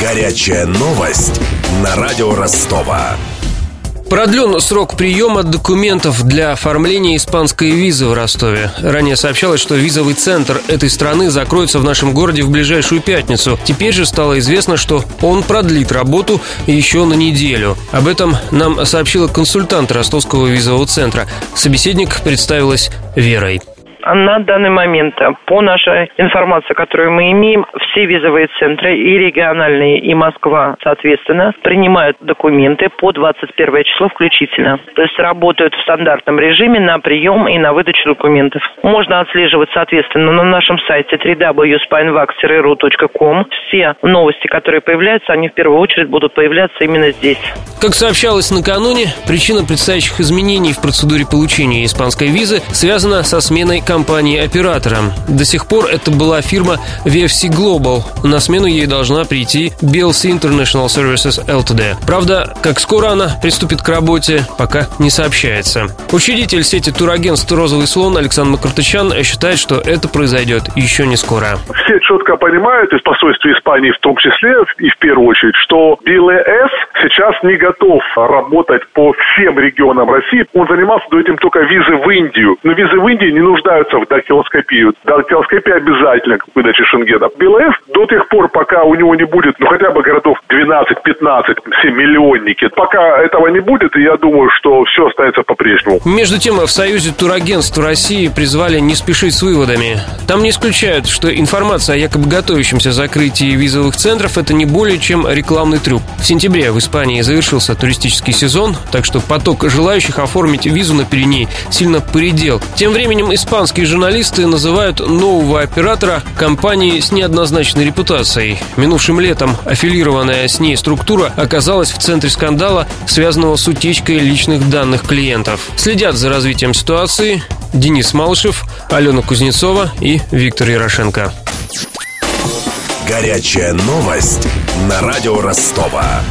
Горячая новость на радио Ростова. Продлен срок приема документов для оформления испанской визы в Ростове. Ранее сообщалось, что визовый центр этой страны закроется в нашем городе в ближайшую пятницу. Теперь же стало известно, что он продлит работу еще на неделю. Об этом нам сообщила консультант Ростовского визового центра. Собеседник представилась Верой. На данный момент, по нашей информации, которую мы имеем, все визовые центры и региональные, и Москва, соответственно, принимают документы по 21 число включительно. То есть работают в стандартном режиме на прием и на выдачу документов. Можно отслеживать, соответственно, на нашем сайте www.spinevax.ru.com. Все новости, которые появляются, они в первую очередь будут появляться именно здесь. Как сообщалось накануне, причина предстоящих изменений в процедуре получения испанской визы связана со сменой компании-оператора. До сих пор это была фирма VFC Global. На смену ей должна прийти BLC International Services Ltd. Правда, как скоро она приступит к работе, пока не сообщается. Учредитель сети турагентств «Розовый слон» Александр Макартычан считает, что это произойдет еще не скоро. Все четко понимают, из посольства Испании в том числе, и в первую очередь, что БЛС сейчас не готов работать по всем регионам России. Он занимался до этим только визы в Индию. Но визы в Индии не нуждаются в дактилоскопии. Дактилоскопия обязательно к выдаче шенгена. БЛС до тех пор, пока у него не будет, ну, хотя бы городов 12-15, все миллионники, пока этого не будет, я думаю, что все останется по-прежнему. Между тем, в Союзе турагентств России призвали не спешить с выводами. Там не исключают, что информация о якобы готовящемся закрытии визовых центров – это не более чем рекламный трюк. В сентябре в Испании завершился туристический сезон, так что поток желающих оформить визу на Пиреней сильно поредел. Тем временем Американские журналисты называют нового оператора компанией с неоднозначной репутацией. Минувшим летом аффилированная с ней структура оказалась в центре скандала, связанного с утечкой личных данных клиентов. Следят за развитием ситуации Денис Малышев, Алена Кузнецова и Виктор Ярошенко. Горячая новость на радио Ростова.